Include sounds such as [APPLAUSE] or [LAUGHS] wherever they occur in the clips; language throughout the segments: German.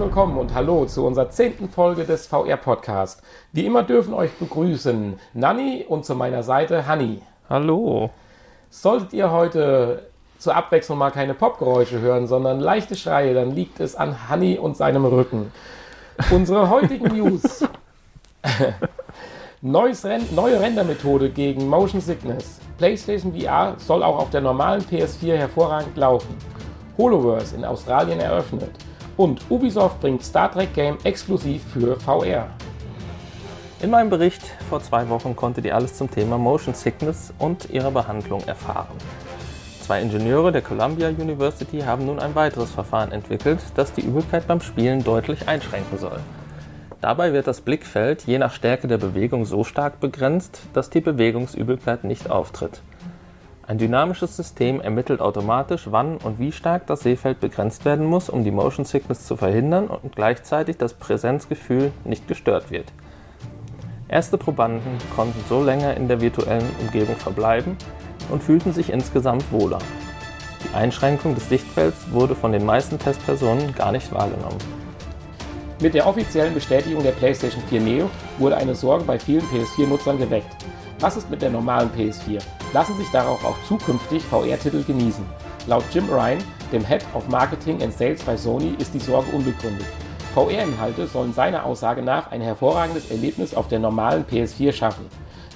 willkommen und hallo zu unserer zehnten Folge des VR-Podcast. Wie immer dürfen euch begrüßen Nanni und zu meiner Seite Hanni. Hallo. Solltet ihr heute zur Abwechslung mal keine Popgeräusche hören, sondern leichte Schreie, dann liegt es an Hanni und seinem Rücken. Unsere heutigen [LAUGHS] News. Neues Ren neue Rendermethode gegen Motion Sickness. PlayStation VR soll auch auf der normalen PS4 hervorragend laufen. Holoverse in Australien eröffnet. Und Ubisoft bringt Star Trek Game exklusiv für VR. In meinem Bericht vor zwei Wochen konntet ihr alles zum Thema Motion Sickness und ihrer Behandlung erfahren. Zwei Ingenieure der Columbia University haben nun ein weiteres Verfahren entwickelt, das die Übelkeit beim Spielen deutlich einschränken soll. Dabei wird das Blickfeld je nach Stärke der Bewegung so stark begrenzt, dass die Bewegungsübelkeit nicht auftritt. Ein dynamisches System ermittelt automatisch, wann und wie stark das Sehfeld begrenzt werden muss, um die Motion Sickness zu verhindern und gleichzeitig das Präsenzgefühl nicht gestört wird. Erste Probanden konnten so länger in der virtuellen Umgebung verbleiben und fühlten sich insgesamt wohler. Die Einschränkung des Sichtfelds wurde von den meisten Testpersonen gar nicht wahrgenommen. Mit der offiziellen Bestätigung der PlayStation 4 Neo wurde eine Sorge bei vielen PS4-Nutzern geweckt. Was ist mit der normalen PS4? Lassen sich darauf auch zukünftig VR-Titel genießen? Laut Jim Ryan, dem Head of Marketing and Sales bei Sony, ist die Sorge unbegründet. VR-Inhalte sollen seiner Aussage nach ein hervorragendes Erlebnis auf der normalen PS4 schaffen.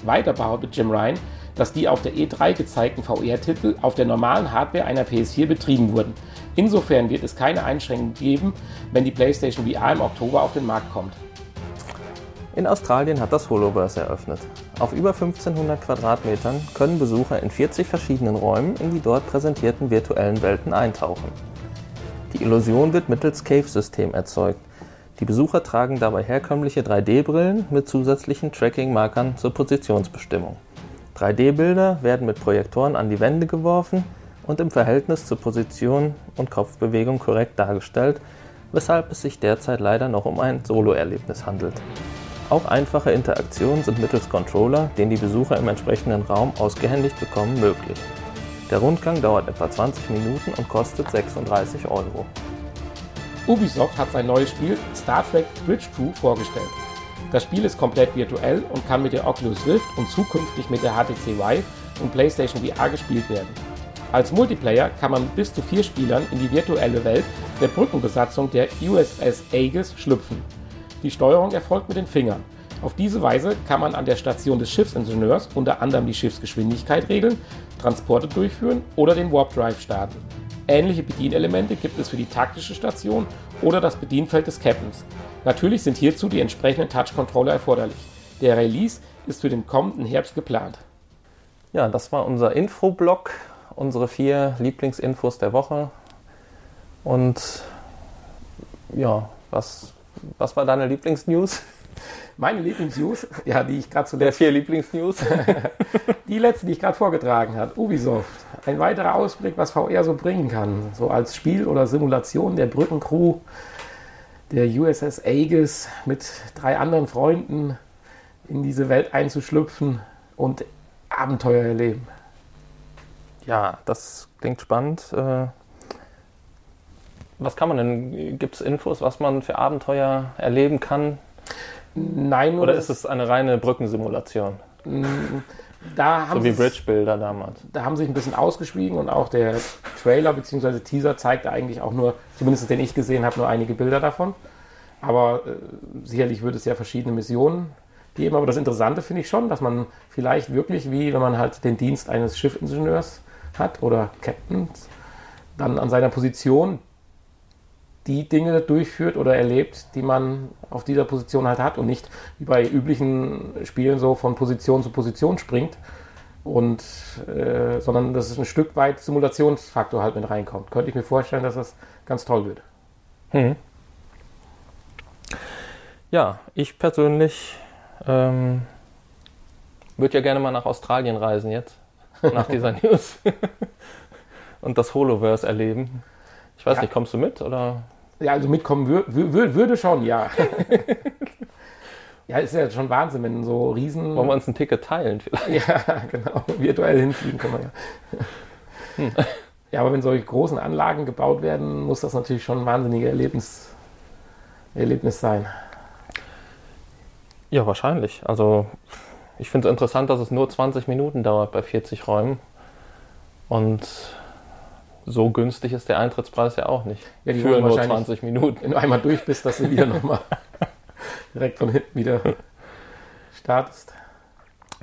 Weiter behauptet Jim Ryan, dass die auf der E3 gezeigten VR-Titel auf der normalen Hardware einer PS4 betrieben wurden. Insofern wird es keine Einschränkungen geben, wenn die PlayStation VR im Oktober auf den Markt kommt. In Australien hat das Holoverse eröffnet. Auf über 1500 Quadratmetern können Besucher in 40 verschiedenen Räumen in die dort präsentierten virtuellen Welten eintauchen. Die Illusion wird mittels Cave-System erzeugt. Die Besucher tragen dabei herkömmliche 3D-Brillen mit zusätzlichen Tracking-Markern zur Positionsbestimmung. 3D-Bilder werden mit Projektoren an die Wände geworfen und im Verhältnis zur Position und Kopfbewegung korrekt dargestellt, weshalb es sich derzeit leider noch um ein Solo-Erlebnis handelt. Auch einfache Interaktionen sind mittels Controller, den die Besucher im entsprechenden Raum ausgehändigt bekommen, möglich. Der Rundgang dauert etwa 20 Minuten und kostet 36 Euro. Ubisoft hat sein neues Spiel Star Trek Bridge Crew vorgestellt. Das Spiel ist komplett virtuell und kann mit der Oculus Rift und zukünftig mit der HTC Vive und PlayStation VR gespielt werden. Als Multiplayer kann man bis zu vier Spielern in die virtuelle Welt der Brückenbesatzung der USS Aegis schlüpfen. Die Steuerung erfolgt mit den Fingern. Auf diese Weise kann man an der Station des Schiffsingenieurs unter anderem die Schiffsgeschwindigkeit regeln, Transporte durchführen oder den Warp Drive starten. Ähnliche Bedienelemente gibt es für die taktische Station oder das Bedienfeld des Captains. Natürlich sind hierzu die entsprechenden Touch-Controller erforderlich. Der Release ist für den kommenden Herbst geplant. Ja, das war unser Infoblock, unsere vier Lieblingsinfos der Woche. Und ja, was was war deine Lieblingsnews? Meine Lieblingsnews, ja, die ich gerade zuletzt. Der vier Lieblingsnews. [LAUGHS] die letzte, die ich gerade vorgetragen habe. Ubisoft. Ein weiterer Ausblick, was VR so bringen kann. So als Spiel oder Simulation der Brückencrew der USS Aegis mit drei anderen Freunden in diese Welt einzuschlüpfen und Abenteuer erleben. Ja, das klingt spannend. Äh, was kann man denn? Gibt es Infos, was man für Abenteuer erleben kann? Nein, oder ist es eine reine Brückensimulation? Mm, da haben so wie Bridge-Bilder damals. Da haben sie sich ein bisschen ausgeschwiegen und auch der Trailer bzw. Teaser zeigte eigentlich auch nur, zumindest den ich gesehen habe, nur einige Bilder davon. Aber äh, sicherlich würde es ja verschiedene Missionen geben. Aber das Interessante finde ich schon, dass man vielleicht wirklich, wie wenn man halt den Dienst eines Schiffingenieurs hat oder Captains, dann an seiner Position die Dinge durchführt oder erlebt, die man auf dieser Position halt hat und nicht wie bei üblichen Spielen so von Position zu Position springt und äh, sondern dass es ein Stück weit Simulationsfaktor halt mit reinkommt. Könnte ich mir vorstellen, dass das ganz toll wird. Hm. Ja, ich persönlich ähm, würde ja gerne mal nach Australien reisen jetzt, nach dieser [LAUGHS] News [LAUGHS] und das Holoverse erleben. Ich weiß ja. nicht, kommst du mit oder? Ja, also mitkommen wür wür würde schon, ja. [LAUGHS] ja, ist ja schon Wahnsinn, wenn so riesen... Wollen wir uns ein Ticket teilen vielleicht? Ja, [LAUGHS] genau. Virtuell hinfliegen können wir ja. Hm. Ja, aber wenn solche großen Anlagen gebaut werden, muss das natürlich schon ein wahnsinniger Erlebnis Erlebnis sein. Ja, wahrscheinlich. Also ich finde es interessant, dass es nur 20 Minuten dauert bei 40 Räumen. Und so günstig ist der Eintrittspreis ja auch nicht. Ja, für nur wahrscheinlich- 20 Minuten. Wenn du einmal durch bist, dass du wieder nochmal [LAUGHS] direkt von hinten wieder startest.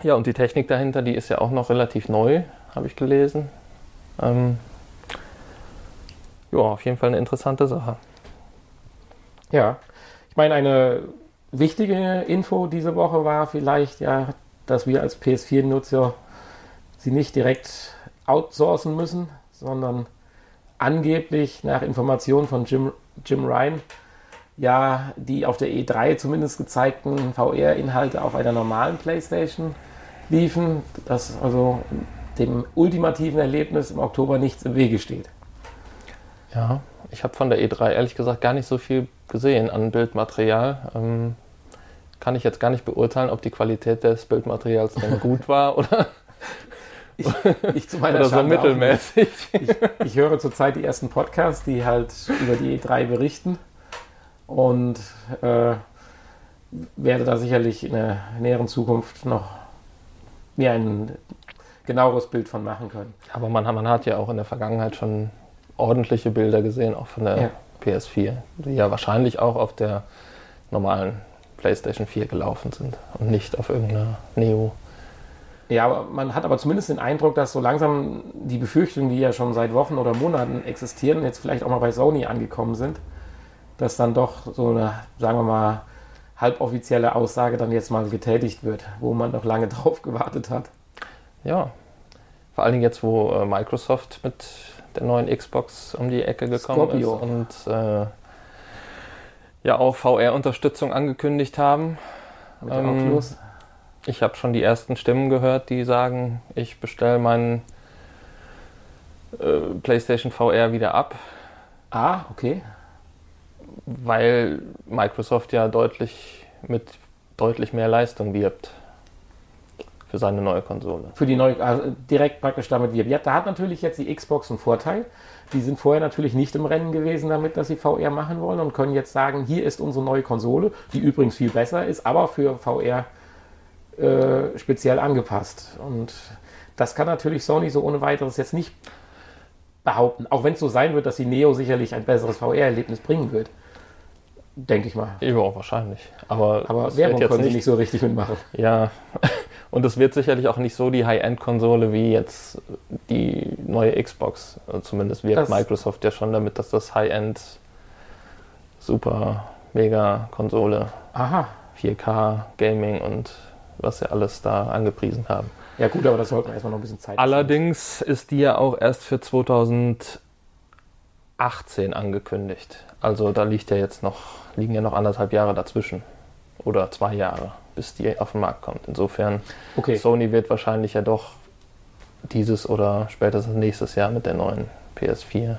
Ja, und die Technik dahinter, die ist ja auch noch relativ neu, habe ich gelesen. Ähm, ja, auf jeden Fall eine interessante Sache. Ja, ich meine, eine wichtige Info diese Woche war vielleicht ja, dass wir als PS4-Nutzer sie nicht direkt outsourcen müssen, sondern angeblich nach Informationen von Jim, Jim Ryan ja die auf der E3 zumindest gezeigten VR-Inhalte auf einer normalen PlayStation liefen, dass also dem ultimativen Erlebnis im Oktober nichts im Wege steht. Ja, ich habe von der E3 ehrlich gesagt gar nicht so viel gesehen an Bildmaterial. Ähm, kann ich jetzt gar nicht beurteilen, ob die Qualität des Bildmaterials denn [LAUGHS] gut war oder, Ich zu meiner oder so Schande mittelmäßig. ich, ich höre zurzeit die ersten Podcasts, die halt über die E3 berichten und äh, werde da sicherlich in der näheren Zukunft noch mir ein genaueres Bild von machen können. Aber man, man hat ja auch in der Vergangenheit schon ordentliche Bilder gesehen, auch von der Ja. PS4, die ja wahrscheinlich auch auf der normalen PlayStation 4 gelaufen sind und nicht auf irgendeiner Neo. Ja, man hat aber zumindest den Eindruck, dass so langsam die Befürchtungen, die ja schon seit Wochen oder Monaten existieren, jetzt vielleicht auch mal bei Sony angekommen sind, dass dann doch so eine, sagen wir mal, halboffizielle Aussage dann jetzt mal getätigt wird, wo man noch lange [LAUGHS] drauf gewartet hat. Ja, vor allen Dingen jetzt, wo äh, Microsoft mit der neuen Xbox um die Ecke gekommen Scorpio. ist und äh, ja auch VR-Unterstützung angekündigt haben. Mit Ähm, Oculus. Ich habe schon die ersten Stimmen gehört, die sagen, ich bestelle meinen äh, PlayStation VR wieder ab, Ah, okay. weil Microsoft ja deutlich mit deutlich mehr Leistung wirbt für seine neue Konsole. Für die neue, also direkt praktisch damit wir. Ja, da hat natürlich jetzt die Xbox einen Vorteil. Die sind vorher natürlich nicht im Rennen gewesen damit, dass sie VR machen wollen und können jetzt sagen, hier ist unsere neue Konsole, die übrigens viel besser ist, aber für VR äh, speziell angepasst. Und das kann natürlich Sony so ohne weiteres jetzt nicht behaupten. Auch wenn es so sein wird, dass die Neo sicherlich ein besseres VR-Erlebnis bringen wird. Denke ich mal. Ja, wahrscheinlich. Aber, Aber Werbung können sie nicht so richtig mitmachen. Ja, [LAUGHS] und es wird sicherlich auch nicht so die High-End-Konsole wie jetzt die neue Xbox. Also zumindest wirkt Das- Microsoft ja schon damit, dass das High-End super mega Konsole, Aha. 4K Gaming und was sie alles da angepriesen haben. Ja gut, aber das sollten wir erstmal noch ein bisschen Zeit Allerdings ist die ja auch erst für 2018 angekündigt. Also da liegt ja jetzt noch, liegen ja noch anderthalb Jahre dazwischen. Oder zwei Jahre, bis die auf den Markt kommt. Insofern Okay. Sony wird wahrscheinlich ja doch dieses oder spätestens nächstes Jahr mit der neuen PS4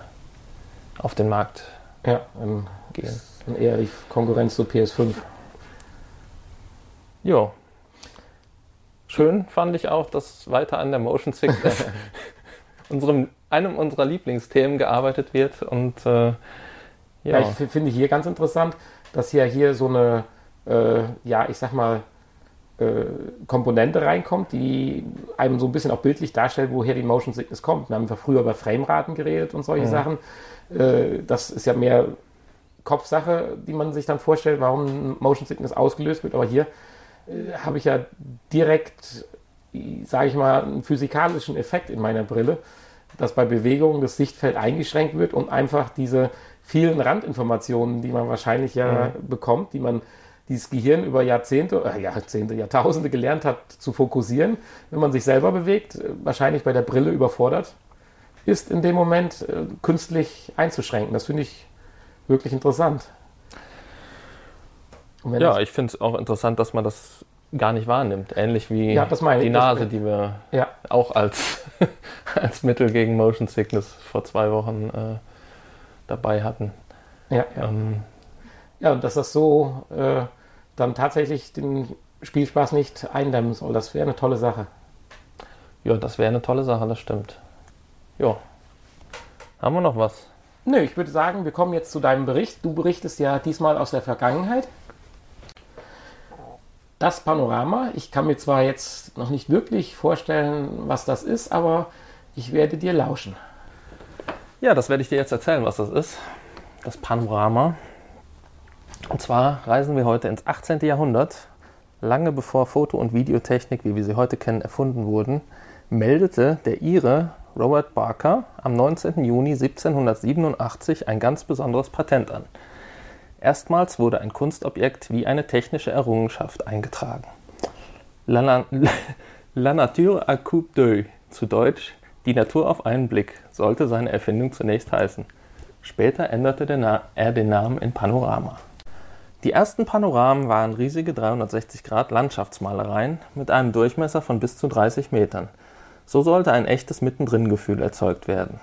auf den Markt Ja, dann gehen. dann eher die Konkurrenz zu PS5. Jo. Schön fand ich auch, dass weiter an der Motion Sickness, [LAUGHS] unserem, einem unserer Lieblingsthemen, gearbeitet wird. Und äh, ja, Ja, ich finde hier ganz interessant, dass ja hier so eine, äh, ja, ich sag mal, äh, Komponente reinkommt, die einem so ein bisschen auch bildlich darstellt, woher die Motion Sickness kommt. Wir haben ja früher über Frameraten geredet und solche Mhm. Sachen. Äh, das ist ja mehr Kopfsache, die man sich dann vorstellt, warum Motion Sickness ausgelöst wird. Aber hier äh, habe ich ja direkt, sage ich mal, einen physikalischen Effekt in meiner Brille, dass bei Bewegungen das Sichtfeld eingeschränkt wird und einfach diese vielen Randinformationen, die man wahrscheinlich ja bekommt, die man dieses Gehirn über Jahrzehnte, äh, Jahrzehnte, Jahrtausende gelernt hat zu fokussieren, wenn man sich selber bewegt, äh, wahrscheinlich bei der Brille überfordert ist, in dem Moment äh, künstlich einzuschränken. Das finde ich wirklich interessant. Ja, ich finde es auch interessant, dass man das gar nicht wahrnimmt. Ähnlich wie Ja, die Nase, die wir ja, auch als, [LAUGHS] als Mittel gegen Motion Sickness vor zwei Wochen äh, dabei hatten. ja, ja. Ähm, Ja, und dass das so äh, dann tatsächlich den Spielspaß nicht eindämmen soll, das wäre eine tolle Sache. ja, das wäre eine tolle Sache, das stimmt. Ja. Haben wir noch was? Nö, ich würde sagen, wir kommen jetzt zu deinem Bericht. Du berichtest ja diesmal aus der Vergangenheit. Das Panorama, ich kann mir zwar jetzt noch nicht wirklich vorstellen, was das ist, aber ich werde dir lauschen. Ja, das werde ich dir jetzt erzählen, was das ist. Das Panorama. Und zwar reisen wir heute ins 18. Jahrhundert. Lange bevor Foto- und Videotechnik, wie wir sie heute kennen, erfunden wurden, meldete der Ire Robert Barker am 19. Juni 1787 ein ganz besonderes Patent an. Erstmals wurde ein Kunstobjekt wie eine technische Errungenschaft eingetragen. La, Na [LAUGHS] La nature à coup d'œil, zu Deutsch Die Natur auf einen Blick, sollte seine Erfindung zunächst heißen. Später änderte er den Namen in Panorama. Die ersten Panoramen waren riesige 360-Grad-Landschaftsmalereien mit einem Durchmesser von bis zu 30 Metern. So sollte ein echtes Mittendrin-Gefühl erzeugt werden.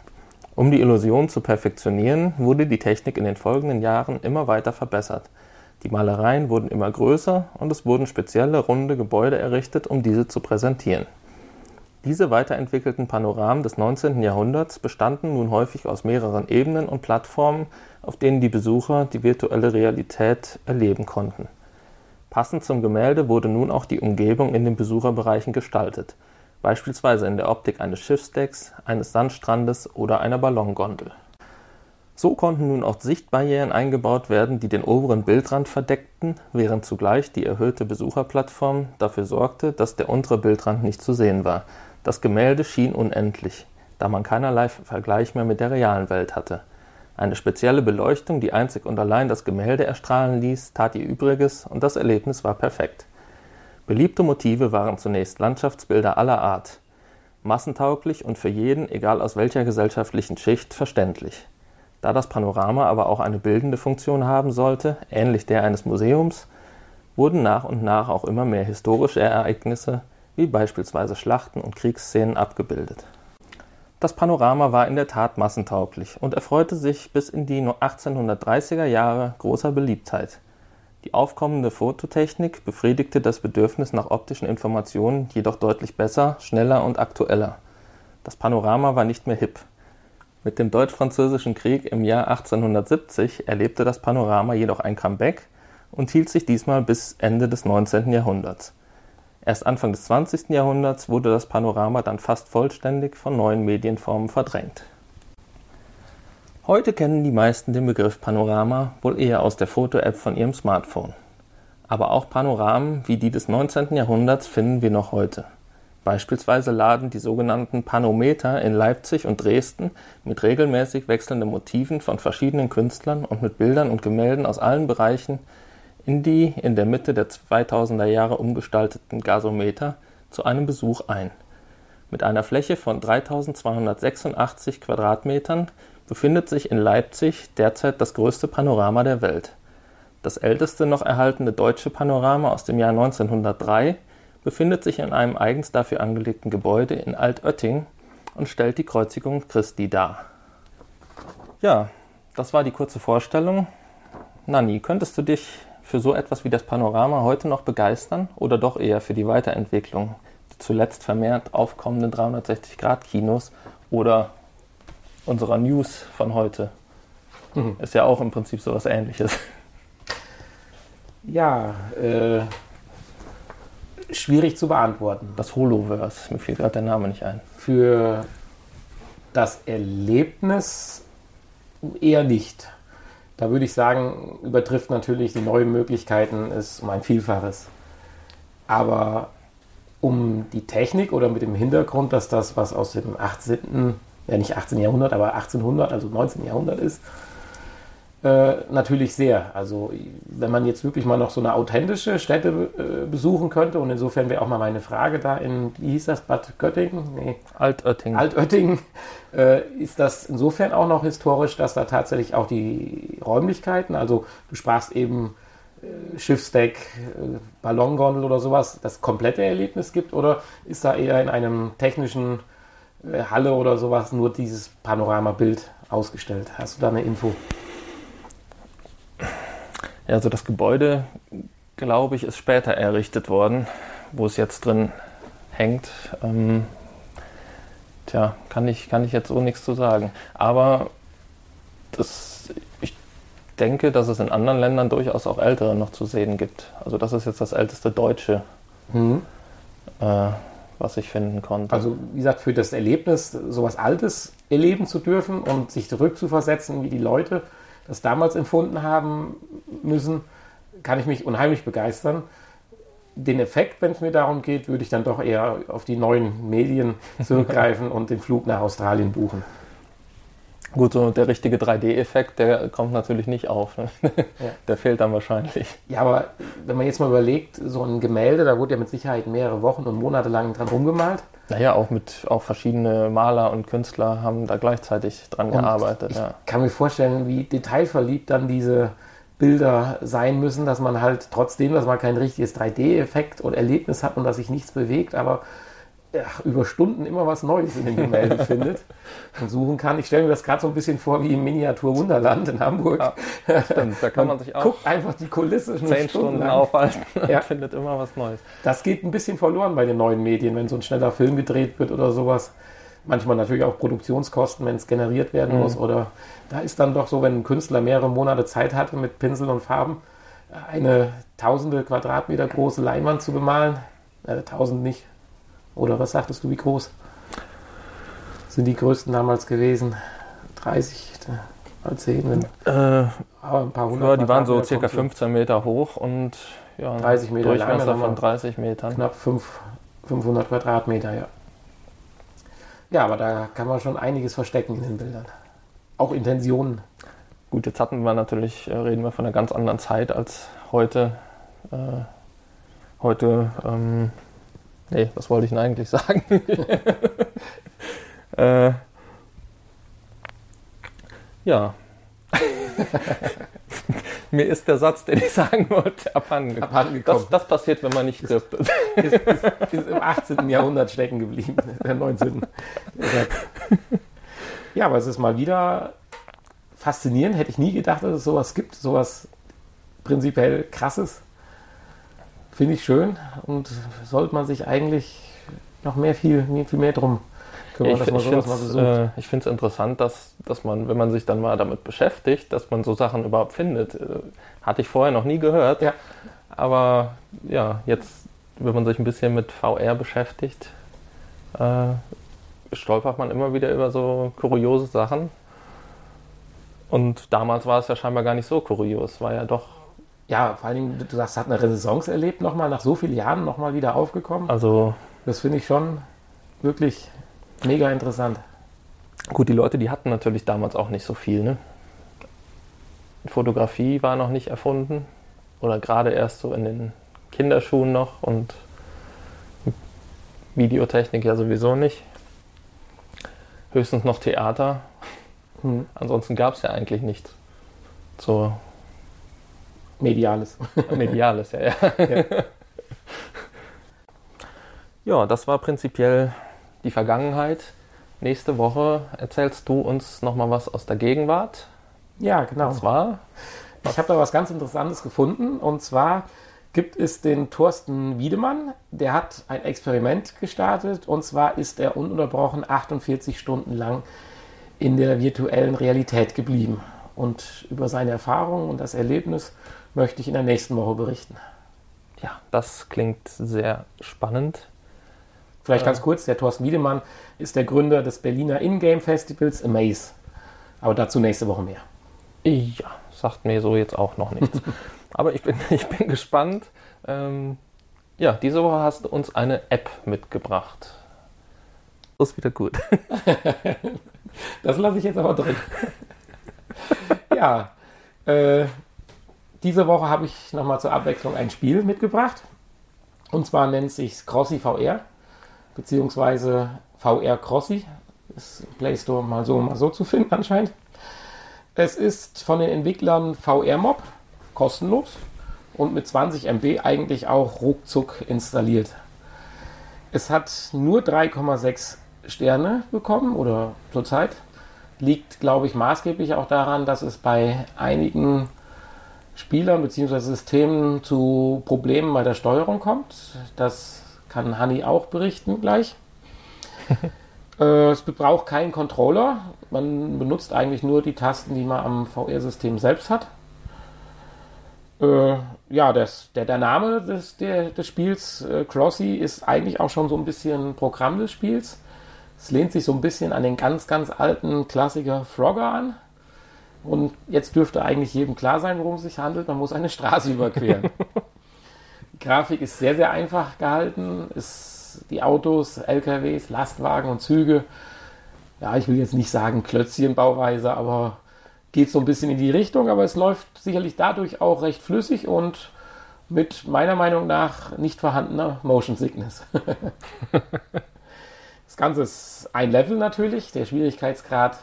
Um die Illusion zu perfektionieren, wurde die Technik in den folgenden Jahren immer weiter verbessert. Die Malereien wurden immer größer und es wurden spezielle runde Gebäude errichtet, um diese zu präsentieren. Diese weiterentwickelten Panoramen des 19. Jahrhunderts bestanden nun häufig aus mehreren Ebenen und Plattformen, auf denen die Besucher die virtuelle Realität erleben konnten. Passend zum Gemälde wurde nun auch die Umgebung in den Besucherbereichen gestaltet beispielsweise in der Optik eines Schiffsdecks, eines Sandstrandes oder einer Ballongondel. So konnten nun auch Sichtbarrieren eingebaut werden, die den oberen Bildrand verdeckten, während zugleich die erhöhte Besucherplattform dafür sorgte, dass der untere Bildrand nicht zu sehen war. Das Gemälde schien unendlich, da man keinerlei Vergleich mehr mit der realen Welt hatte. Eine spezielle Beleuchtung, die einzig und allein das Gemälde erstrahlen ließ, tat ihr Übriges und das Erlebnis war perfekt. Beliebte Motive waren zunächst Landschaftsbilder aller Art, massentauglich und für jeden, egal aus welcher gesellschaftlichen Schicht, verständlich. Da das Panorama aber auch eine bildende Funktion haben sollte, ähnlich der eines Museums, wurden nach und nach auch immer mehr historische Ereignisse, wie beispielsweise Schlachten und Kriegsszenen, abgebildet. Das Panorama war in der Tat massentauglich und erfreute sich bis in die 1830er Jahre großer Beliebtheit. Die aufkommende Fototechnik befriedigte das Bedürfnis nach optischen Informationen jedoch deutlich besser, schneller und aktueller. Das Panorama war nicht mehr hip. Mit dem Deutsch-Französischen Krieg im Jahr 1870 erlebte das Panorama jedoch ein Comeback und hielt sich diesmal bis Ende des 19. Jahrhunderts. Erst Anfang des 20. Jahrhunderts wurde das Panorama dann fast vollständig von neuen Medienformen verdrängt Heute kennen die meisten den Begriff Panorama wohl eher aus der Foto-App von ihrem Smartphone. Aber auch Panoramen wie die des 19. Jahrhunderts finden wir noch heute. Beispielsweise laden die sogenannten Panometer in Leipzig und Dresden mit regelmäßig wechselnden Motiven von verschiedenen Künstlern und mit Bildern und Gemälden aus allen Bereichen in die in der Mitte der 2000er Jahre umgestalteten Gasometer zu einem Besuch ein. Mit einer Fläche von 3286 Quadratmetern befindet sich in Leipzig derzeit das größte Panorama der Welt. Das älteste noch erhaltene deutsche Panorama aus dem Jahr 1903 befindet sich in einem eigens dafür angelegten Gebäude in Altötting und stellt die Kreuzigung Christi dar. Ja, das war die kurze Vorstellung. Nanni, könntest du dich für so etwas wie das Panorama heute noch begeistern oder doch eher für die Weiterentwicklung, die zuletzt vermehrt aufkommenden 360-Grad-Kinos oder unserer News von heute. Mhm. Ist ja auch im Prinzip so was ähnliches. Ja, äh, schwierig zu beantworten. Das Holoverse, mir fiel gerade der Name nicht ein. Für das Erlebnis eher nicht. Da würde ich sagen, übertrifft natürlich die neuen Möglichkeiten ist um ein Vielfaches. Aber um die Technik oder mit dem Hintergrund, dass das was aus dem 18 ja nicht 18. Jahrhundert, aber 1800, also 19. Jahrhundert ist, äh, natürlich sehr. Also wenn man jetzt wirklich mal noch so eine authentische Stätte äh, besuchen könnte und insofern wäre auch mal meine Frage da in, wie hieß das, Bad Göttingen? Nee. Altöttingen. Altöttingen. Äh, ist das insofern auch noch historisch, dass da tatsächlich auch die Räumlichkeiten, also du sprachst eben äh, Schiffsdeck, äh, Ballongondel oder sowas, das komplette Erlebnis gibt oder ist da eher in einem technischen Halle oder sowas nur dieses Panoramabild ausgestellt. Hast du da eine Info? Ja, also das Gebäude, glaube ich, ist später errichtet worden, wo es jetzt drin hängt. Ähm, tja, kann ich, kann ich jetzt so nichts zu sagen. Aber das, ich denke, dass es in anderen Ländern durchaus auch ältere noch zu sehen gibt. Also das ist jetzt das älteste deutsche, mhm. äh, was ich finden konnte. Also wie gesagt, für das Erlebnis, sowas Altes erleben zu dürfen und sich zurückzuversetzen, wie die Leute das damals empfunden haben müssen, kann ich mich unheimlich begeistern. Den Effekt, wenn es mir darum geht, würde ich dann doch eher auf die neuen Medien [LAUGHS] zurückgreifen und den Flug nach Australien buchen. Gut, so der richtige 3D-Effekt, der kommt natürlich nicht auf. Ne? Ja. [LAUGHS] Der fehlt dann wahrscheinlich. Ja, aber wenn man jetzt mal überlegt, so ein Gemälde, da wurde ja mit Sicherheit mehrere Wochen und Monate lang dran rumgemalt. Naja, auch mit auch verschiedene Maler und Künstler haben da gleichzeitig dran und gearbeitet. Ich ja. kann mir vorstellen, wie detailverliebt dann diese Bilder sein müssen, dass man halt trotzdem, dass man kein richtiges 3D-Effekt und Erlebnis hat und dass sich nichts bewegt, aber ja, über Stunden immer was Neues in den Gemälden [LAUGHS] findet und suchen kann. Ich stelle mir das gerade so ein bisschen vor wie im Miniatur Wunderland in Hamburg. Ja, stimmt, da kann man, man sich auch guckt einfach die Kulisse zehn Stunden aufhalten und findet immer was Neues. Das geht ein bisschen verloren bei den neuen Medien, wenn so ein schneller Film gedreht wird oder sowas. Manchmal natürlich auch Produktionskosten, wenn es generiert werden mhm. muss. Oder da ist dann doch so, wenn ein Künstler mehrere Monate Zeit hatte, mit Pinsel und Farben eine tausende Quadratmeter große Leinwand zu bemalen. Äh, tausend nicht, oder was sagtest du, wie groß sind die größten damals gewesen? 30, mal 10, äh, ein paar hundert. Ja, die waren so circa 15 Meter hoch und ja, 30 Meter Durchmesser von 30 Metern. Knapp 5, 500 Quadratmeter, ja. Ja, aber da kann man schon einiges verstecken in den Bildern. Auch Intentionen. Gut, jetzt hatten wir natürlich, äh, reden wir von einer ganz anderen Zeit als heute. Äh, heute ähm, Nee, was wollte ich denn eigentlich sagen? [LAUGHS] äh, ja. [LAUGHS] Mir ist der Satz, den ich sagen wollte, abhanden, abhanden gekommen. Das, das, passiert, wenn man nicht trifft. Ist, ist, ist, ist, im 18. Jahrhundert stecken geblieben, der 19. Ja, aber es ist mal wieder faszinierend. Hätte ich nie gedacht, dass es sowas gibt, sowas prinzipiell krasses finde ich schön und sollte man sich eigentlich noch mehr viel, viel mehr drum kümmern, ich, dass man sowas mal Äh, ich finde es interessant, dass, dass man, wenn man sich dann mal damit beschäftigt, dass man so Sachen überhaupt findet. Äh, hatte ich vorher noch nie gehört. Ja. Aber ja, jetzt, wenn man sich ein bisschen mit VR beschäftigt, äh, stolpert man immer wieder über so kuriose Sachen. Und damals war es ja scheinbar gar nicht so kurios, war ja doch ja, vor allen Dingen, du sagst, hat eine Renaissance erlebt, nochmal nach so vielen Jahren nochmal wieder aufgekommen. Also. Das finde ich schon wirklich mega interessant. Gut, die Leute, die hatten natürlich damals auch nicht so viel, ne? Fotografie war noch nicht erfunden oder gerade erst so in den Kinderschuhen noch und Videotechnik ja sowieso nicht. Höchstens noch Theater. Hm. Ansonsten gab es ja eigentlich nichts. So Mediales. [LAUGHS] Mediales, ja, ja. ja. Ja, das war prinzipiell die Vergangenheit. Nächste Woche erzählst du uns nochmal was aus der Gegenwart. Ja, genau. Und zwar? Ich habe da was ganz Interessantes gefunden. Und zwar gibt es den Thorsten Wiedemann. Der hat ein Experiment gestartet. Und zwar ist er ununterbrochen 48 Stunden lang in der virtuellen Realität geblieben. Und über seine Erfahrungen und das Erlebnis möchte ich in der nächsten Woche berichten. Ja, das klingt sehr spannend. Vielleicht ganz kurz, der Thorsten Wiedemann ist der Gründer des Berliner Ingame Festivals Amaze. Aber dazu nächste Woche mehr. Ja, sagt mir so jetzt auch noch nichts. [LAUGHS] Aber ich bin, [LAUGHS] ich bin gespannt. Ähm, ja, diese Woche hast du uns eine App mitgebracht. Ist wieder gut. [LAUGHS] das lasse ich jetzt aber drin. ja, äh, diese Woche habe ich nochmal zur Abwechslung ein Spiel mitgebracht. Und zwar nennt sich Crossy VR, beziehungsweise VR Crossy. Ist Play Store mal so, mal so zu finden anscheinend. Es ist von den Entwicklern VR Mob, kostenlos und mit 20 MB eigentlich auch ruckzuck installiert. Es hat nur 3,6 Sterne bekommen oder zurzeit. Liegt, glaube ich, maßgeblich auch daran, dass es bei einigen Spielern bzw. Systemen zu Problemen bei der Steuerung kommt. Das kann Hanni auch berichten gleich. [LAUGHS] Äh, es braucht keinen Controller. Man benutzt eigentlich nur die Tasten, die man am VR-System selbst hat. Äh, ja, das, der, der Name des, der, des Spiels, äh, Crossy, ist eigentlich auch schon so ein bisschen Programm des Spiels. Es lehnt sich so ein bisschen an den ganz, ganz alten Klassiker Frogger an. Und jetzt dürfte eigentlich jedem klar sein, worum es sich handelt. Man muss eine Straße [LAUGHS] überqueren. die Grafik ist sehr, sehr einfach gehalten. Ist die Autos, LKWs, Lastwagen und Züge, ja, ich will jetzt nicht sagen Klötzchenbauweise, aber geht so ein bisschen in die Richtung. Aber es läuft sicherlich dadurch auch recht flüssig und mit meiner Meinung nach nicht vorhandener Motion Sickness. [LAUGHS] das Ganze ist ein Level natürlich. Der Schwierigkeitsgrad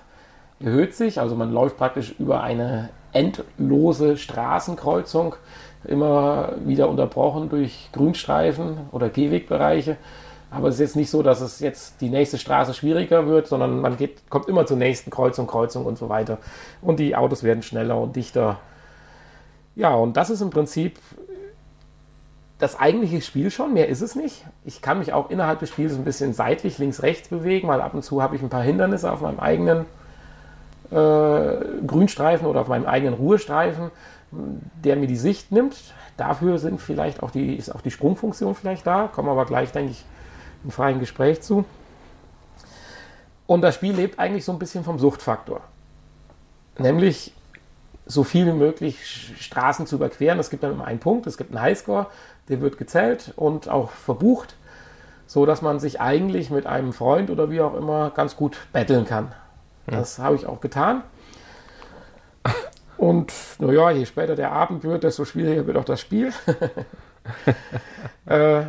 erhöht sich. Also man läuft praktisch über eine endlose Straßenkreuzung, immer wieder unterbrochen durch Grünstreifen oder Gehwegbereiche. Aber es ist jetzt nicht so, dass es jetzt die nächste Straße schwieriger wird, sondern man geht, kommt immer zur nächsten Kreuzung, Kreuzung und so weiter. Und die Autos werden schneller und dichter. Ja, und das ist im Prinzip das eigentliche Spiel schon. Mehr ist es nicht. Ich kann mich auch innerhalb des Spiels ein bisschen seitlich links, rechts bewegen, weil ab und zu habe ich ein paar Hindernisse auf meinem eigenen Grünstreifen oder auf meinem eigenen Ruhestreifen, der mir die Sicht nimmt. Dafür sind vielleicht auch die, ist auch die Sprungfunktion vielleicht da, kommen aber gleich, denke ich, im freien Gespräch zu. Und das Spiel lebt eigentlich so ein bisschen vom Suchtfaktor. Nämlich so viel wie möglich Straßen zu überqueren. Es gibt dann immer einen Punkt, es gibt einen Highscore, der wird gezählt und auch verbucht, so dass man sich eigentlich mit einem Freund oder wie auch immer ganz gut betteln kann. Das habe ich auch getan. Und naja, je später der Abend wird, desto schwieriger wird auch das Spiel. [LAUGHS] äh,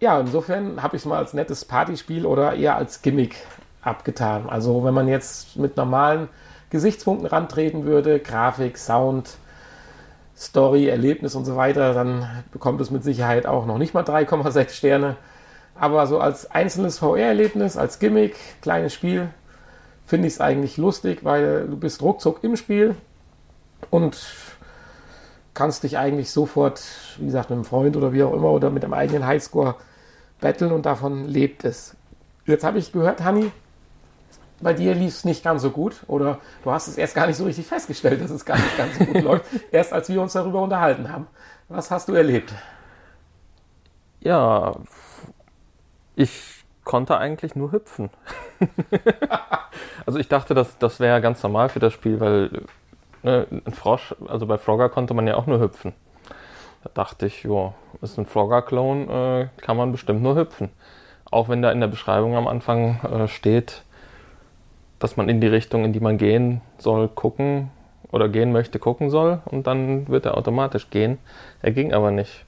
ja, insofern habe ich es mal als nettes Partyspiel oder eher als Gimmick abgetan. Also wenn man jetzt mit normalen Gesichtspunkten rantreten würde, Grafik, Sound, Story, Erlebnis und so weiter, dann bekommt es mit Sicherheit auch noch nicht mal 3,6 Sterne. Aber so als einzelnes VR-Erlebnis, als Gimmick, kleines Spiel, finde ich es eigentlich lustig, weil du bist ruckzuck im Spiel und kannst dich eigentlich sofort, wie gesagt, mit einem Freund oder wie auch immer oder mit einem eigenen Highscore betteln und davon lebt es. Jetzt habe ich gehört, Hanni, bei dir lief es nicht ganz so gut oder du hast es erst gar nicht so richtig festgestellt, dass es gar nicht ganz so gut [LAUGHS] läuft, erst als wir uns darüber unterhalten haben. Was hast du erlebt? Ja, ich konnte eigentlich nur hüpfen. [LAUGHS] also ich dachte, das, das wäre ganz normal für das Spiel, weil ne, ein Frosch, also bei Frogger konnte man ja auch nur hüpfen. Da dachte ich, ja, ist ein Frogger-Clone, äh, kann man bestimmt nur hüpfen. Auch wenn da in der Beschreibung am Anfang äh, steht, dass man in die Richtung, in die man gehen soll, gucken oder gehen möchte, gucken soll und dann wird er automatisch gehen. Er ging aber nicht.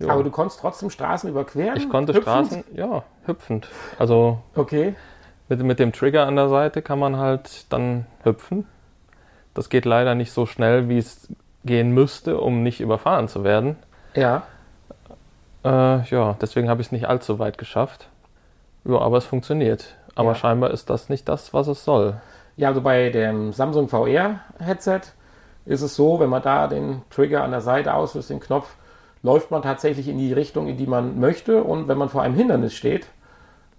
Jo. Aber du konntest trotzdem Straßen überqueren? Ich konnte hüpfend? Straßen, ja, hüpfend. Also okay. mit, mit dem Trigger an der Seite kann man halt dann hüpfen. Das geht leider nicht so schnell, wie es gehen müsste, um nicht überfahren zu werden. Ja. Äh, ja, deswegen habe ich es nicht allzu weit geschafft. Ja, aber es funktioniert. Aber ja. scheinbar ist das nicht das, was es soll. Ja, also bei dem Samsung VR-Headset ist es so, wenn man da den Trigger an der Seite auslöst, den Knopf, läuft man tatsächlich in die Richtung, in die man möchte. Und wenn man vor einem Hindernis steht,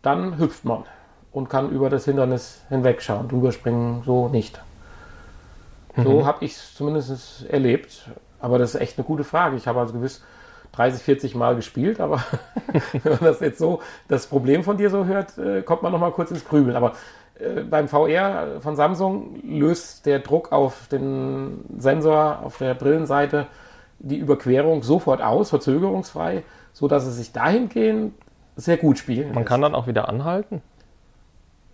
dann hüpft man und kann über das Hindernis hinwegschauen. Drüber springen so nicht. So mhm. habe ich es zumindest erlebt. Aber das ist echt eine gute Frage. Ich habe also gewiss 30, 40 Mal gespielt, aber [LAUGHS] wenn man das jetzt so, das Problem von dir so hört, äh, kommt man nochmal kurz ins Grübeln. Aber äh, beim VR von Samsung löst der Druck auf den Sensor auf der Brillenseite die Überquerung sofort aus, verzögerungsfrei, so dass es sich dahingehend sehr gut spielen Man lässt. kann dann auch wieder anhalten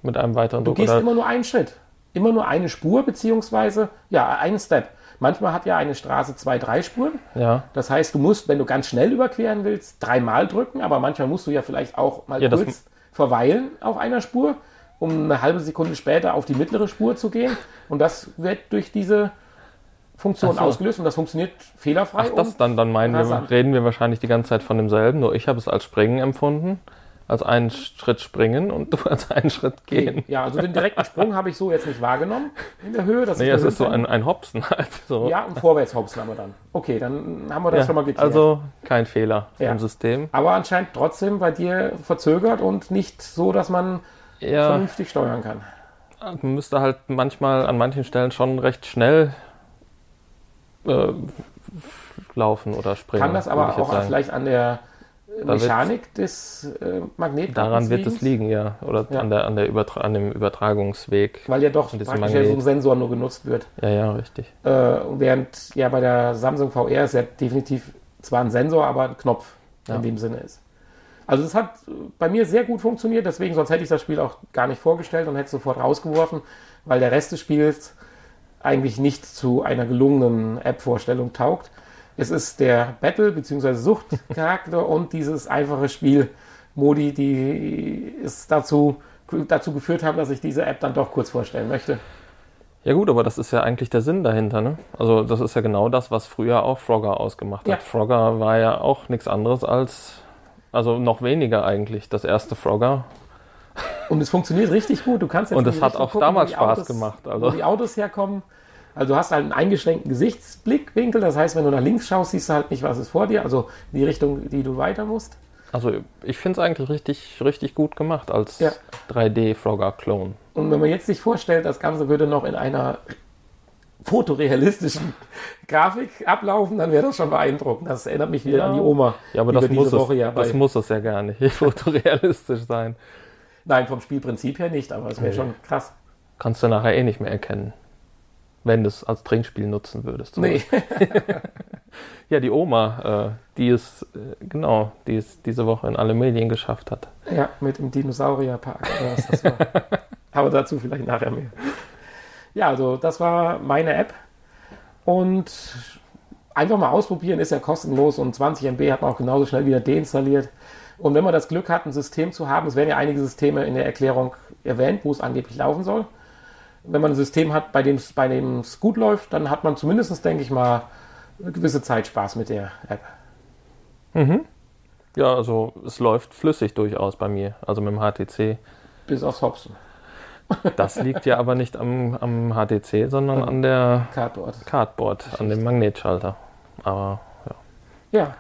mit einem weiteren Druck. Du gehst oder? immer nur einen Schritt, immer nur eine Spur beziehungsweise ja einen Step. Manchmal hat ja eine Straße zwei, drei Spuren. Ja. Das heißt, du musst, wenn du ganz schnell überqueren willst, dreimal drücken, aber manchmal musst du ja vielleicht auch mal ja, kurz verweilen auf einer Spur, um eine halbe Sekunde später auf die mittlere Spur zu gehen. Und das wird durch diese Funktion so. ausgelöst und das funktioniert fehlerfrei. Ach, das dann, dann meinen wir, reden wir wahrscheinlich die ganze Zeit von demselben, nur ich habe es als Springen empfunden als einen Schritt springen und du [LAUGHS] als einen Schritt gehen. Ja, also den direkten Sprung habe ich so jetzt nicht wahrgenommen in der Höhe. Das nee, es ist so ein, ein Hopsen [LAUGHS] halt. So. Ja, und vorwärts Hopsen haben wir dann. Okay, dann haben wir das ja, schon mal geklärt. Also kein Fehler ja. im System. Aber anscheinend trotzdem bei dir verzögert und nicht so, dass man Ja. vernünftig steuern kann. Man müsste halt manchmal an manchen Stellen schon recht schnell äh, laufen oder springen. Kann das aber auch sagen. vielleicht an der Mechanik des äh, Magnetplattens Daran wird es liegen, ja. Oder Ja. An, der, an, der Übertra an dem Übertragungsweg. Weil ja doch praktisch ja so ein. Sensor nur genutzt wird. Ja, ja, richtig. Äh, während ja bei der Samsung VR ist ja definitiv zwar ein Sensor, aber ein Knopf Ja. in dem Sinne ist. Also es hat bei mir sehr gut funktioniert, deswegen sonst hätte ich das Spiel auch gar nicht vorgestellt und hätte es sofort rausgeworfen, weil der Rest des Spiels eigentlich nicht zu einer gelungenen App-Vorstellung taugt. Es ist der Battle- bzw. Suchtcharakter [LAUGHS] und dieses einfache Spiel-Modi, die es dazu, dazu geführt haben, dass ich diese App dann doch kurz vorstellen möchte. Ja gut, aber das ist ja eigentlich der Sinn dahinter, ne? Also das ist ja genau das, was früher auch Frogger ausgemacht Ja. hat. Frogger war ja auch nichts anderes als, also noch weniger eigentlich, das erste Frogger. Und es funktioniert richtig gut. Du kannst jetzt Und die hat auch gucken, damals Spaß Autos, gemacht, also. Wo die Autos herkommen. Also du hast halt einen eingeschränkten Gesichtsblickwinkel. Das heißt, wenn du nach links schaust, siehst du halt nicht, was ist vor dir. Also die Richtung, die du weiter musst. Also ich finde es eigentlich richtig, richtig gut gemacht als Ja. 3D-Frogger-Klon. Und wenn man jetzt sich vorstellt, das Ganze würde noch in einer fotorealistischen [LAUGHS] Grafik ablaufen, dann wäre das schon beeindruckend. Das erinnert mich wieder Ja. an die Oma. Ja, aber das muss, es, ja das muss es ja gar nicht [LAUGHS] fotorealistisch sein. Nein, vom Spielprinzip her nicht, aber es wäre Nee. schon krass. Kannst du nachher eh nicht mehr erkennen, wenn du es als Trinkspiel nutzen würdest. Nee. [LAUGHS] Ja, die Oma, äh, die es, äh, genau, die es diese Woche in alle Medien geschafft hat. Ja, mit dem Dinosaurierpark. oder was das war. [LAUGHS] Aber dazu vielleicht nachher mehr. Ja, also das war meine App. Und einfach mal ausprobieren, ist ja kostenlos und 20 MB hat man auch genauso schnell wieder deinstalliert. Und wenn man das Glück hat, ein System zu haben, es werden ja einige Systeme in der Erklärung erwähnt, wo es angeblich laufen soll. Wenn man ein System hat, bei dem es bei dem es gut läuft, dann hat man zumindest, denke ich mal, eine gewisse Zeit Spaß mit der App. Ja, also es läuft flüssig durchaus bei mir, also mit dem HTC. Bis aufs Hopsen. [LAUGHS] Das liegt ja aber nicht am, am HTC, sondern an der Cardboard. Cardboard, an dem Magnetschalter. Aber ja. Ja,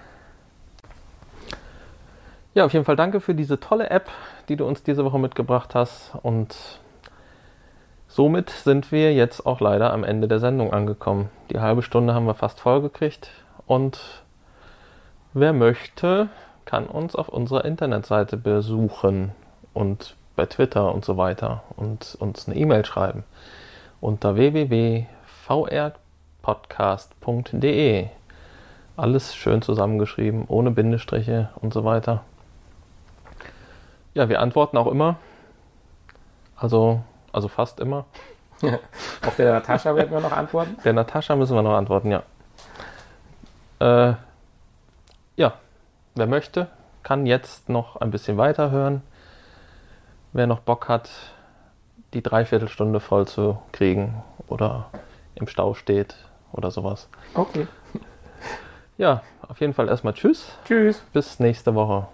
Ja, auf jeden Fall danke für diese tolle App, die du uns diese Woche mitgebracht hast. Und somit sind wir jetzt auch leider am Ende der Sendung angekommen. Die halbe Stunde haben wir fast voll gekriegt. Und wer möchte, kann uns auf unserer Internetseite besuchen und bei Twitter und so weiter und uns eine E-Mail schreiben unter www.vrpodcast.de. Alles schön zusammengeschrieben, ohne Bindestriche und so weiter. Ja, wir antworten auch immer. Also, also fast immer. auf der Natascha werden wir noch antworten. Der Natascha müssen wir noch antworten, ja. Äh, ja, wer möchte, kann jetzt noch ein bisschen weiterhören. Wer noch Bock hat, die Dreiviertelstunde voll zu kriegen oder im Stau steht oder sowas. Okay. Ja, auf jeden Fall erstmal Tschüss. Tschüss. Bis nächste Woche.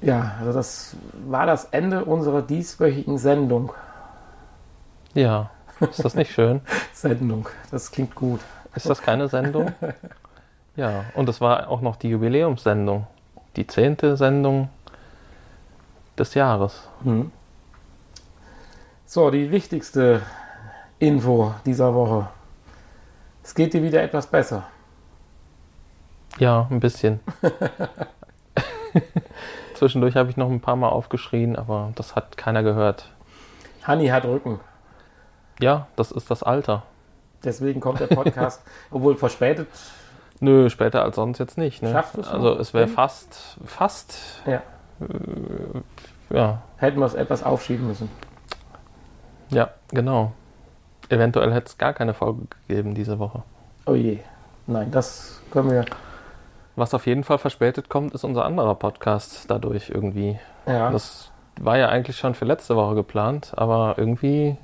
Ja, also das war das Ende unserer dieswöchigen Sendung. Ja, ist das nicht schön? [LAUGHS] Sendung, das klingt gut. Ist das keine Sendung? [LAUGHS] Ja, und es war auch noch die Jubiläumssendung. Die zehnte Sendung des Jahres. Hm. So, die wichtigste Info dieser Woche. Es geht dir wieder etwas besser. Ja, ein bisschen. [LAUGHS] Zwischendurch habe ich noch ein paar Mal aufgeschrien, aber das hat keiner gehört. Hanni hat Rücken. Ja, das ist das Alter. Deswegen kommt der Podcast, [LAUGHS] obwohl verspätet. Nö, später als sonst jetzt nicht. Ne? Schaffst? Also es wäre Hin? fast, fast, Ja, ja, hätten wir es etwas aufschieben müssen. ja, genau. Eventuell hätte es gar keine Folge gegeben diese Woche. Oh je. Nein, das können wir. Was auf jeden Fall verspätet kommt, ist unser anderer Podcast dadurch irgendwie. Ja, Das war ja eigentlich schon für letzte Woche geplant, aber irgendwie,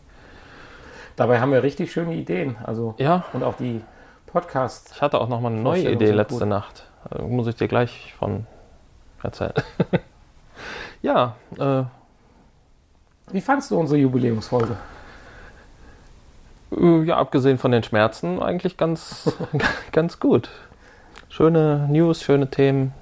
dabei haben wir richtig schöne Ideen. Also, ja, und auch die Podcasts. ich hatte auch noch mal eine neue Idee letzte gut. Nacht. Äh, Muss ich dir gleich von erzählen. [LAUGHS] ja, äh, Wie fandst du unsere Jubiläumsfolge? Äh, Ja, abgesehen von den Schmerzen eigentlich ganz, [LAUGHS] ganz gut. Schöne News, schöne Themen.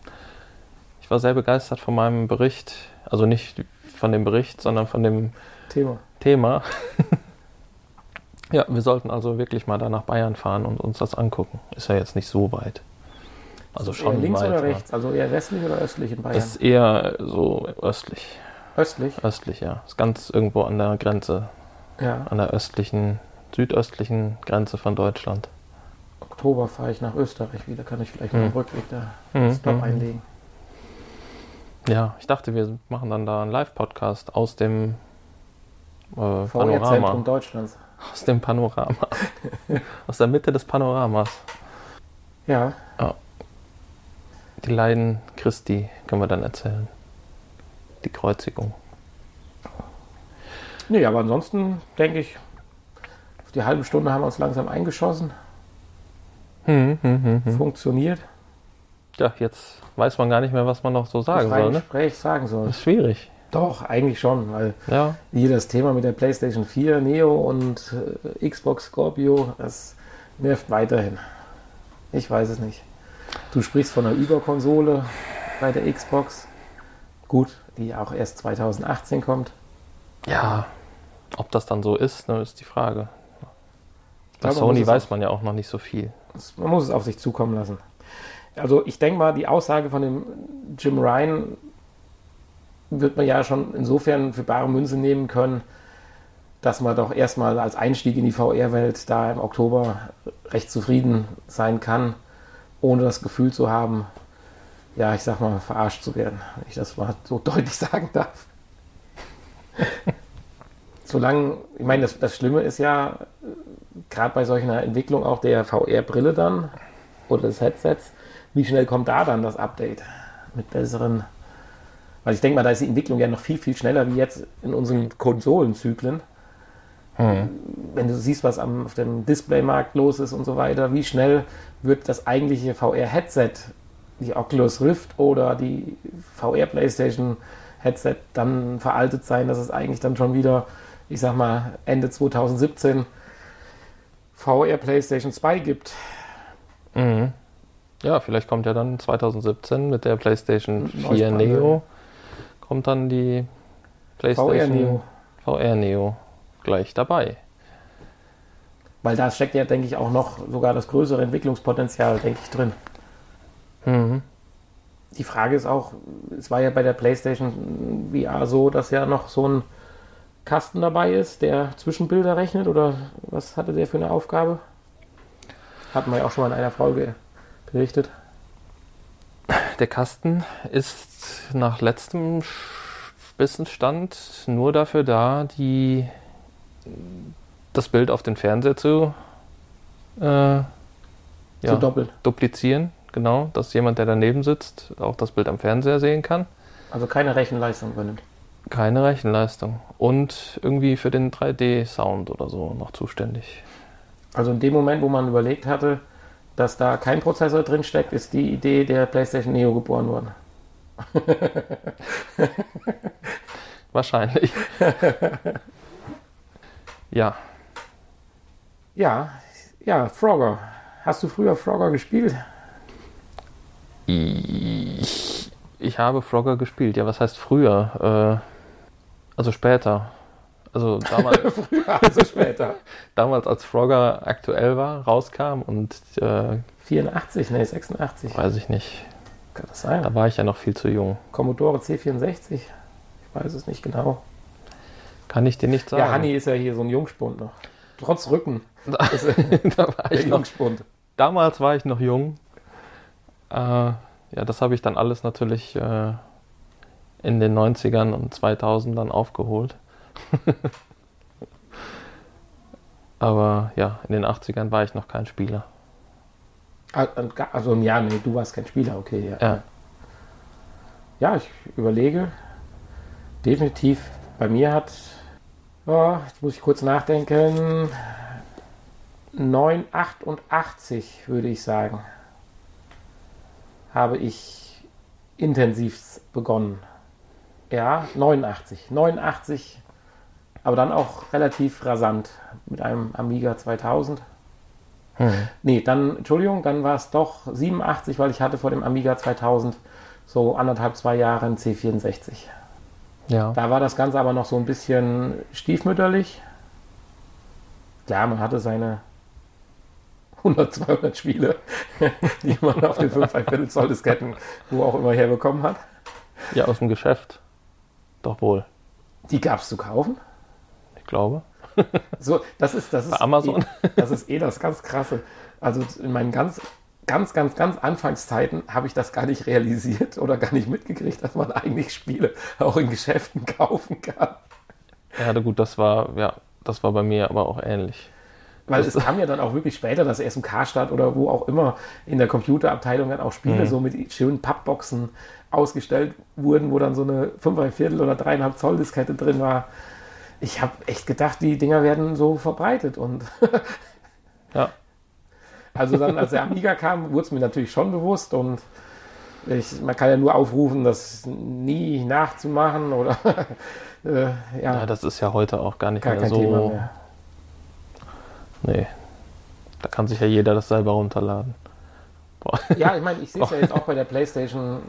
Ich war sehr begeistert von meinem Bericht. Also nicht von dem Bericht, sondern von dem Thema. Thema. [LAUGHS] ja, wir sollten also wirklich mal da nach Bayern fahren und uns das angucken. Ist ja jetzt nicht so weit. Also schon eher links weit, oder ja. rechts? Also eher westlich oder östlich in Bayern? Ist eher so östlich. östlich? Östlich, ja. Ist ganz irgendwo an der Grenze, Ja. an der östlichen, südöstlichen Grenze von Deutschland. Oktober fahre ich nach Österreich wieder. Kann ich vielleicht Hm. noch am Rückweg da Mhm, Stop mhm. einlegen. Ja, ich dachte, wir machen dann da einen Live-Podcast aus dem äh, Panorama. Deutschlands. Aus dem Panorama. [LAUGHS] aus der Mitte des Panoramas. Ja, Die Leiden Christi können wir dann erzählen. Die Kreuzigung. nee, aber ansonsten denke ich, auf die halbe Stunde haben wir uns langsam eingeschossen. Hm, hm, hm, hm. Funktioniert. Ja, jetzt weiß man gar nicht mehr, was man noch so sagen soll. Ne? Gespräch sagen soll. Das ist schwierig. Doch, eigentlich schon, weil Ja, hier das Thema mit der PlayStation 4 Neo und äh, Xbox Scorpio, das nervt weiterhin. Ich weiß es nicht. Du sprichst von einer Überkonsole bei der Xbox. Gut, die auch erst 2018 kommt. ja. Ob das dann so ist, ne, ist die Frage. Bei Sony weiß man ja auch noch nicht so viel. Man muss es auf sich zukommen lassen. Also ich denke mal, die Aussage von dem Jim Ryan wird man ja schon insofern für bare Münze nehmen können, dass man doch erstmal als Einstieg in die VR-Welt da im Oktober recht zufrieden sein kann, ohne das Gefühl zu haben, ja, ich sag mal, verarscht zu werden, wenn ich das mal so [LAUGHS] deutlich sagen darf. Solange, ich meine, das, das Schlimme ist ja, gerade bei solch einer Entwicklung auch der VR-Brille dann oder des Headsets, wie schnell kommt da dann das Update mit besseren, weil ich denke mal, da ist die Entwicklung ja noch viel, viel schneller wie jetzt in unseren Konsolenzyklen. Wenn du siehst, was am, auf dem Displaymarkt los ist und so weiter, wie schnell wird das eigentliche VR-Headset, die Oculus Rift oder die VR-Playstation Headset dann veraltet sein, dass es eigentlich dann schon wieder, ich sag mal, Ende 2017 VR PlayStation 2 gibt. Mhm. Ja, vielleicht kommt ja dann 2017 mit der PlayStation Ein 4 neues Neo, kommt dann die PlayStation VR Neo. VR Neo gleich dabei. Weil da steckt ja, denke ich, auch noch sogar das größere Entwicklungspotenzial, denke ich, drin. Mhm. Die Frage ist auch, es war ja bei der PlayStation VR so, dass ja noch so ein Kasten dabei ist, der Zwischenbilder rechnet oder was hatte der für eine Aufgabe? Hatten wir ja auch schon mal in einer Folge berichtet. Der Kasten ist nach letztem Wissensstand nur dafür da, die, das Bild auf den Fernseher zu äh, ja, So doppelt. duplizieren. Genau, dass jemand, der daneben sitzt, auch das Bild am Fernseher sehen kann. Also keine Rechenleistung übernimmt. Keine Rechenleistung. Und irgendwie für den 3D-Sound oder so noch zuständig. Also in dem Moment, wo man überlegt hatte, dass da kein Prozessor drin steckt, ist die Idee der PlayStation Neo geboren worden. [LAUGHS] Wahrscheinlich. [LAUGHS] ja, Ja, ja, Frogger. Hast du früher Frogger gespielt? Ich, ich habe Frogger gespielt. Ja, was heißt früher? Äh, also später. Also damals, [LAUGHS] also später. [LAUGHS] damals, als Frogger aktuell war, rauskam und äh, 84, nee, 86. weiß ich nicht. Kann das sein? Da war ich ja noch viel zu jung. Commodore C64? Ich weiß es nicht genau. Kann ich dir nicht sagen. Ja, Hanni ist ja hier so ein Jungspund noch. Trotz Rücken. [LAUGHS] Da war ich noch, Jungspund. damals war ich noch jung. Äh, ja, das habe ich dann alles natürlich äh, in den 90ern und 2000ern aufgeholt. [LAUGHS] Aber ja, in den 80ern war ich noch kein Spieler. Ah, Also ja, nee, du warst kein Spieler, okay. Ja, Ja. ja ich überlege. Definitiv, bei mir hat, ja, jetzt muss ich kurz nachdenken, 988 würde ich sagen, habe ich intensiv begonnen. Ja, 89. 89, aber dann auch relativ rasant mit einem Amiga 2000. Nee, dann, Entschuldigung, dann war es doch 87, weil ich hatte vor dem Amiga 2000 so anderthalb, zwei Jahre ein C64. Ja. Da war das Ganze aber noch so ein bisschen stiefmütterlich. Klar, man hatte seine 100, 200 Spiele, [LAUGHS] die man auf den 5 Viertel Zoll Disketten wo auch immer herbekommen hat. Ja, aus dem Geschäft. Doch wohl. Die gab es zu kaufen. Ich glaube. [LAUGHS] So, das ist, das ist Bei Amazon? Eh, [LAUGHS] das ist eh das ganz krasse. Also in meinen ganz, ganz, ganz, ganz Anfangszeiten habe ich das gar nicht realisiert oder gar nicht mitgekriegt, dass man eigentlich Spiele auch in Geschäften [LAUGHS] kaufen kann. Ja, gut, das war, ja, das war bei mir aber auch ähnlich. Weil es kam ja dann auch wirklich später, dass erst im Karstadt oder wo auch immer in der Computerabteilung dann auch Spiele Mhm. so mit schönen Pappboxen ausgestellt wurden, wo dann so eine 5 Viertel oder 3,5 Zoll Diskette drin war. Ich habe echt gedacht, die Dinger werden so verbreitet und [LAUGHS] Ja. also dann, als der [LAUGHS] Amiga kam, wurde es mir natürlich schon bewusst und ich, man kann ja nur aufrufen, das nie nachzumachen oder [LAUGHS] äh, ja, Ja, das ist ja heute auch gar nicht gar mehr so. Thema mehr. Nee. Da kann sich ja jeder das selber runterladen. [LAUGHS] Ja, ich meine, ich sehe es ja jetzt auch bei der PlayStation.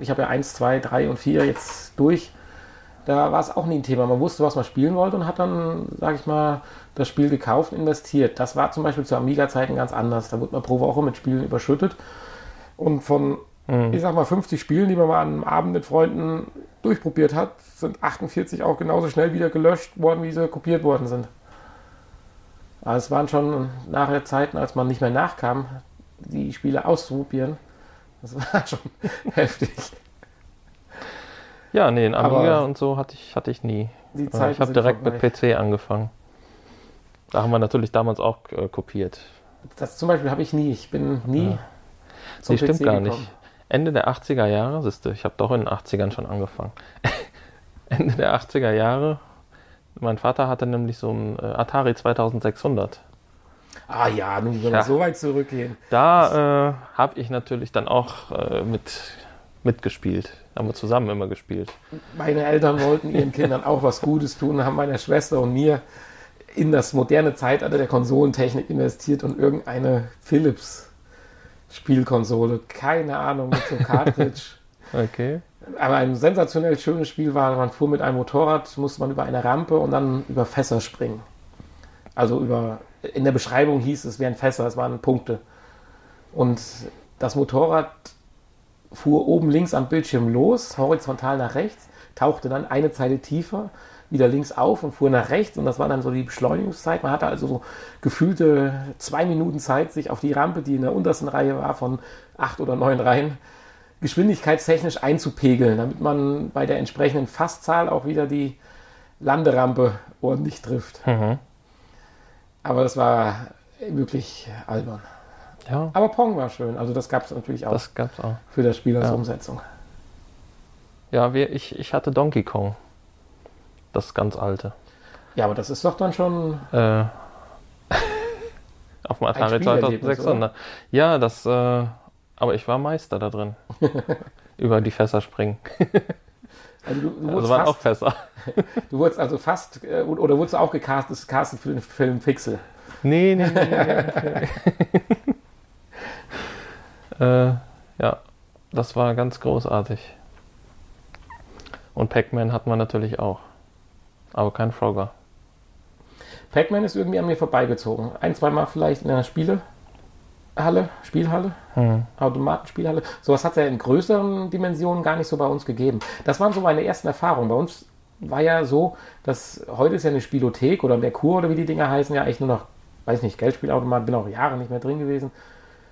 Ich habe ja 1, 2, 3 und 4 jetzt durch. Da war es auch nie ein Thema. Man wusste, was man spielen wollte und hat dann, sage ich mal, das Spiel gekauft und investiert. Das war zum Beispiel zu Amiga-Zeiten ganz anders. Da wurde man pro Woche mit Spielen überschüttet. Und von, ich sag mal, 50 Spielen, die man mal einem Abend mit Freunden durchprobiert hat, sind 48 auch genauso schnell wieder gelöscht worden, wie sie kopiert worden sind. Aber es waren schon nachher Zeiten, als man nicht mehr nachkam, die Spiele auszuprobieren. Das war [LAUGHS] schon heftig. Ja, nee, ein Amiga Aber- und so hatte ich, hatte ich nie. Ja, Zeiten ich habe direkt mit PC angefangen. Da haben wir natürlich damals auch äh, kopiert. Das zum Beispiel habe ich nie. Ich bin nie zum Nee, stimmt PC gar gekommen. nicht. Ende der 80er Jahre, siehst du, ich habe doch in den 80ern schon angefangen. [LAUGHS] Ende der 80er Jahre, mein Vater hatte nämlich so ein äh, Atari 2600. Ah ja, nun, wenn Ja. wir so weit zurückgehen. Da äh, habe ich natürlich dann auch äh, mit, mitgespielt. Haben wir zusammen immer gespielt. Meine Eltern wollten ihren Kindern auch was Gutes tun, haben meiner Schwester und mir in das moderne Zeitalter der Konsolentechnik investiert und irgendeine Philips Spielkonsole, keine Ahnung, mit so einem Cartridge. [LAUGHS] Okay. Aber ein sensationell schönes Spiel war, man fuhr mit einem Motorrad, musste man über eine Rampe und dann über Fässer springen. Also über, in der Beschreibung hieß es, wären Fässer, es waren Punkte. Und das Motorrad fuhr oben links am Bildschirm los, horizontal nach rechts, tauchte dann eine Zeile tiefer, wieder links auf und fuhr nach rechts und das war dann so die Beschleunigungszeit. Man hatte also so gefühlte zwei Minuten Zeit, sich auf die Rampe, die in der untersten Reihe war, von acht oder neun Reihen, geschwindigkeitstechnisch einzupegeln, damit man bei der entsprechenden Fasszahl auch wieder die Landerampe ordentlich trifft. Mhm. Aber das war wirklich albern. Ja, Aber Pong war schön, also das gab es natürlich auch das gab's auch. für das Spiel als Ja. Umsetzung. Ja, wir, ich, ich hatte Donkey Kong. Das ganz alte. Ja, aber das ist doch dann schon. Äh, [LAUGHS] auf dem Atari Spielerlebnis, 2600. Ja, das, äh, aber ich war Meister da drin. [LAUGHS] Über die Fässer springen. [LAUGHS] Also du, du, Also waren auch fast, Fässer. [LAUGHS] du wurdest also fast, äh, oder wurdest du auch gecastet, castet für den Film Pixel? Nee, nee, nee. nee, nee. [LAUGHS] äh, ja, das war ganz großartig. Und Pac-Man hat man natürlich auch. Aber kein Frogger. Pac-Man ist irgendwie an mir vorbeigezogen. Ein, zweimal vielleicht in einer Spielehalle, Spielhalle, Hm. Automatenspielhalle. Sowas hat es ja in größeren Dimensionen gar nicht so bei uns gegeben. Das waren so meine ersten Erfahrungen. Bei uns war ja so, dass heute ist ja eine Spielothek oder Merkur oder wie die Dinger heißen, ja eigentlich nur noch, weiß nicht, Geldspielautomat, bin auch Jahre nicht mehr drin gewesen.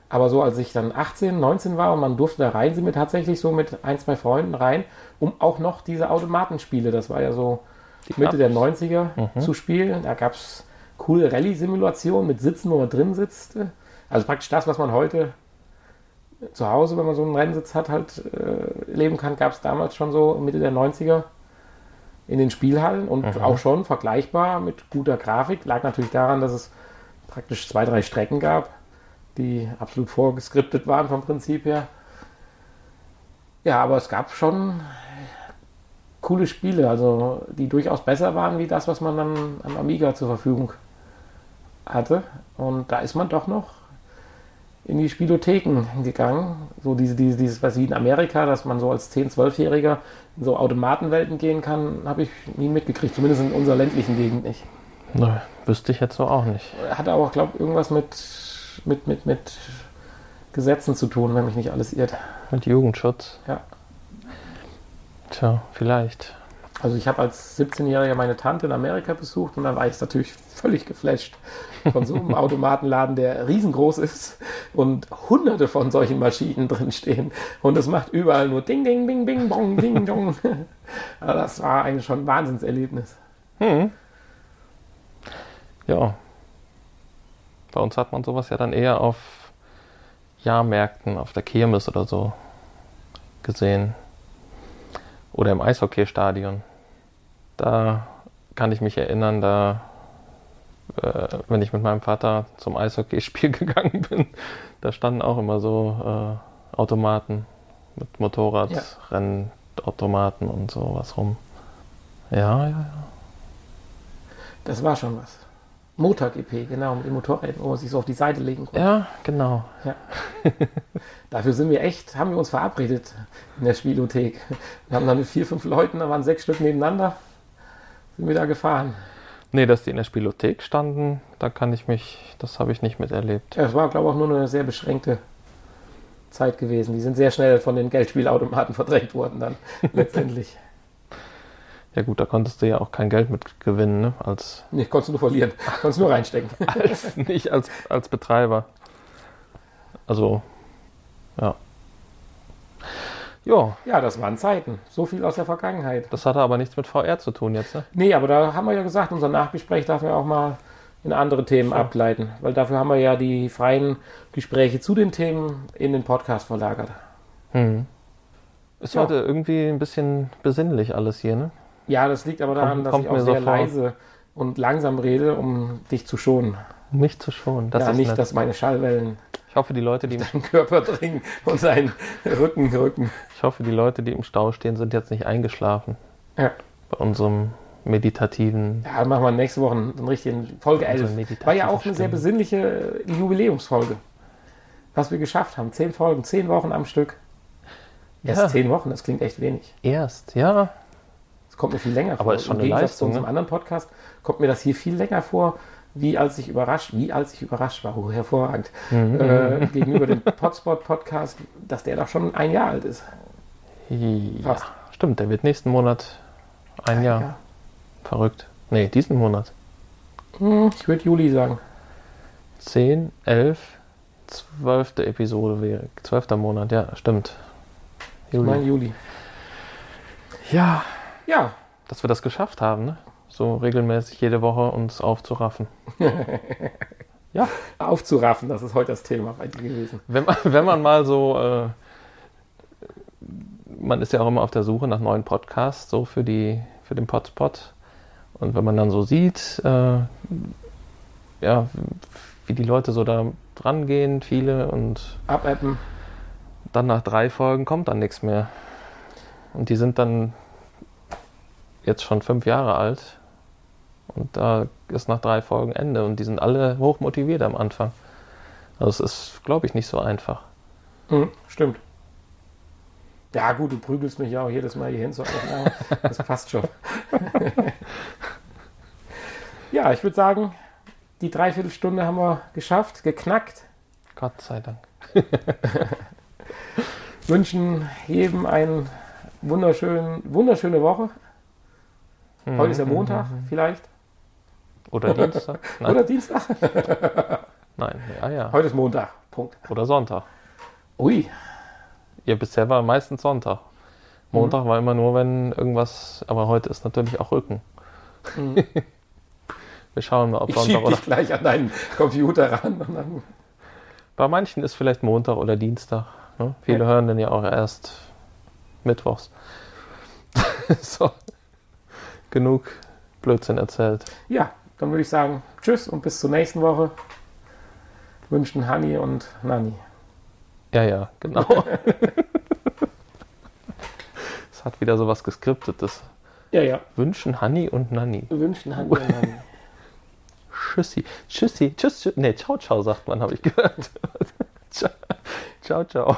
Aber so, als ich dann 18, 19 war und man durfte da rein, sind wir tatsächlich so mit ein, zwei Freunden rein, um auch noch diese Automatenspiele, das war ja so Mitte der 90er zu spielen. Da gab es coole Rallye-Simulationen mit Sitzen, wo man drin sitzt. Also praktisch das, was man heute zu Hause, wenn man so einen Rennsitz hat, halt äh, leben kann, gab es damals schon so Mitte der 90er in den Spielhallen und auch schon vergleichbar mit guter Grafik. Lag natürlich daran, dass es praktisch zwei, drei Strecken gab, die absolut vorgeskriptet waren vom Prinzip her. Ja, aber es gab schon coole Spiele, also die durchaus besser waren wie das, was man dann am Amiga zur Verfügung hatte. Und da ist man doch noch in die Spielotheken gegangen. So diese, diese, dieses, was wie in Amerika, dass man so als 10-, 12-Jähriger in so Automatenwelten gehen kann, habe ich nie mitgekriegt, zumindest in unserer ländlichen Gegend nicht. Nö, wüsste ich jetzt so auch nicht. Hat aber, glaube ich, irgendwas mit, mit, mit, mit Gesetzen zu tun, wenn mich nicht alles irrt. Mit Jugendschutz? Ja. Tja, vielleicht. Also ich habe als 17-Jähriger meine Tante in Amerika besucht und dann war ich natürlich völlig geflasht von so einem Automatenladen, der riesengroß ist und hunderte von solchen Maschinen drin stehen. Und es macht überall nur Ding, Ding, Bing, Bing, Bong, Ding, Dong. [LAUGHS] Also das war eigentlich schon ein Wahnsinnserlebnis. Hm. Ja. Bei uns hat man sowas ja dann eher auf Jahrmärkten, auf der Kirmes oder so gesehen. Oder im Eishockeystadion. Da kann ich mich erinnern, da, äh, wenn ich mit meinem Vater zum Eishockeyspiel [LAUGHS] gegangen bin, da standen auch immer so äh, Automaten mit Motorradrennautomaten und sowas rum. Ja, ja, ja. Das war schon was. Motor-GP, genau, mit den Motorrädern, wo man sich so auf die Seite legen konnte. Ja, genau. Ja. [LAUGHS] Dafür sind wir echt, haben wir uns verabredet in der Spielothek. Wir haben dann mit vier, fünf Leuten, da waren sechs Stück nebeneinander, sind wir da gefahren. Nee, dass die in der Spielothek standen, da kann ich mich, das habe ich nicht miterlebt. Ja, es war, glaube ich, auch nur eine sehr beschränkte Zeit gewesen. Die sind sehr schnell von den Geldspielautomaten [LAUGHS] verdrängt worden dann [LAUGHS] letztendlich. Ja gut, da konntest du ja auch kein Geld mit gewinnen, ne? Als, Nee, konntest du nur verlieren. [LAUGHS] Konntest nur reinstecken. als nicht als, als Betreiber. Also, ja. Ja, Ja, das waren Zeiten. So viel aus der Vergangenheit. das hatte aber nichts mit VR zu tun jetzt, ne? Nee, aber da haben wir ja gesagt, unser Nachgespräch darf ja auch mal in andere Themen So. abgleiten. Weil dafür haben wir ja die freien Gespräche zu den Themen in den Podcast verlagert. Hm. Ist Ja. heute irgendwie ein bisschen besinnlich alles hier, ne? Ja, das liegt aber daran, Kommt- dass kommt ich auch so sehr vor. leise und langsam rede, um dich zu schonen. Um mich zu schonen. Das ja, ist nicht, nett. dass meine Schallwellen Ich hoffe, die Leute, die im, [LAUGHS] Körper dringen und seinen Rücken rücken. ich hoffe, die Leute, die im Stau stehen, sind jetzt nicht eingeschlafen Ja. bei unserem meditativen. Ja, dann machen wir nächste Woche einen richtigen Folge Also 11. meditative War ja auch eine sehr besinnliche Jubiläumsfolge. Was wir geschafft haben. Zehn Folgen, zehn Wochen am Stück. Erst Ja. zehn Wochen, das klingt echt wenig. Erst, ja. Das kommt mir viel länger Aber vor. ist schon Im eine Gegensatz Leistung, zu unserem ne? anderen Podcast kommt mir das hier viel länger vor, wie als ich überrascht, wie als ich überrascht war. Oh, hervorragend. Mhm. Äh, gegenüber dem Potspot-Podcast, dass der doch schon ein Jahr alt ist. Ja, stimmt, der wird nächsten Monat ein Jahr. Ja. Verrückt. Nee, diesen Monat. Hm, ich würde Juli sagen. 10, 11, 12. Episode wäre. 12. Monat, ja, stimmt. Ich meine Juli. Juli. Ja, Ja, dass wir das geschafft haben, ne? So regelmäßig jede Woche uns aufzuraffen. [LAUGHS] ja, aufzuraffen, das ist heute das Thema bei dir gewesen. wenn man, wenn man mal so, äh, man ist ja auch immer auf der Suche nach neuen Podcasts, so für die, für den Potspot. Und wenn man dann so sieht, äh, ja, wie die Leute so da dran gehen, viele, und Abappen. dann nach drei Folgen kommt dann nichts mehr. Und die sind dann jetzt schon fünf Jahre alt. Und da ist nach drei Folgen Ende. Und die sind alle hoch motiviert am Anfang. Also es ist, glaube ich, nicht so einfach. Hm, stimmt. Ja, gut, du prügelst mich ja auch jedes Mal hier hin zur Aufnahme. Das passt schon. [LAUGHS] ja, ich würde sagen, die Dreiviertelstunde haben wir geschafft, geknackt. Gott sei Dank. [LAUGHS] Wünschen jedem eine wunderschön, wunderschöne Woche. Heute ist ja Montag, vielleicht. Oder Dienstag? Nein, Oder Dienstag. [LAUGHS] nein. Ja, ja. Heute ist Montag. Punkt. Oder Sonntag. Ui. Ja, bisher war meistens Sonntag. Montag war immer nur, wenn irgendwas, aber heute ist natürlich auch Rücken. [LAUGHS] Wir schauen mal, ob Ich Sonntag oder. dich gleich an deinen Computer ran. Bei manchen ist vielleicht Montag oder Dienstag. Ne? Viele Ja. hören dann ja auch erst mittwochs. [LAUGHS] so. Genug Blödsinn erzählt. ja, dann würde ich sagen, tschüss und bis zur nächsten Woche. Wünschen Hani und Nani. Ja, ja, genau. [LAUGHS] Es hat wieder sowas geskriptetes. Ja, ja. Wünschen Hanni und Nanni. Wünschen Hani und Nani. [LAUGHS] Tschüssi. Tschüssi. Tschüss. tschüss. Nee, ciao, ciao, sagt man, habe ich gehört. [LAUGHS] ciao, ciao.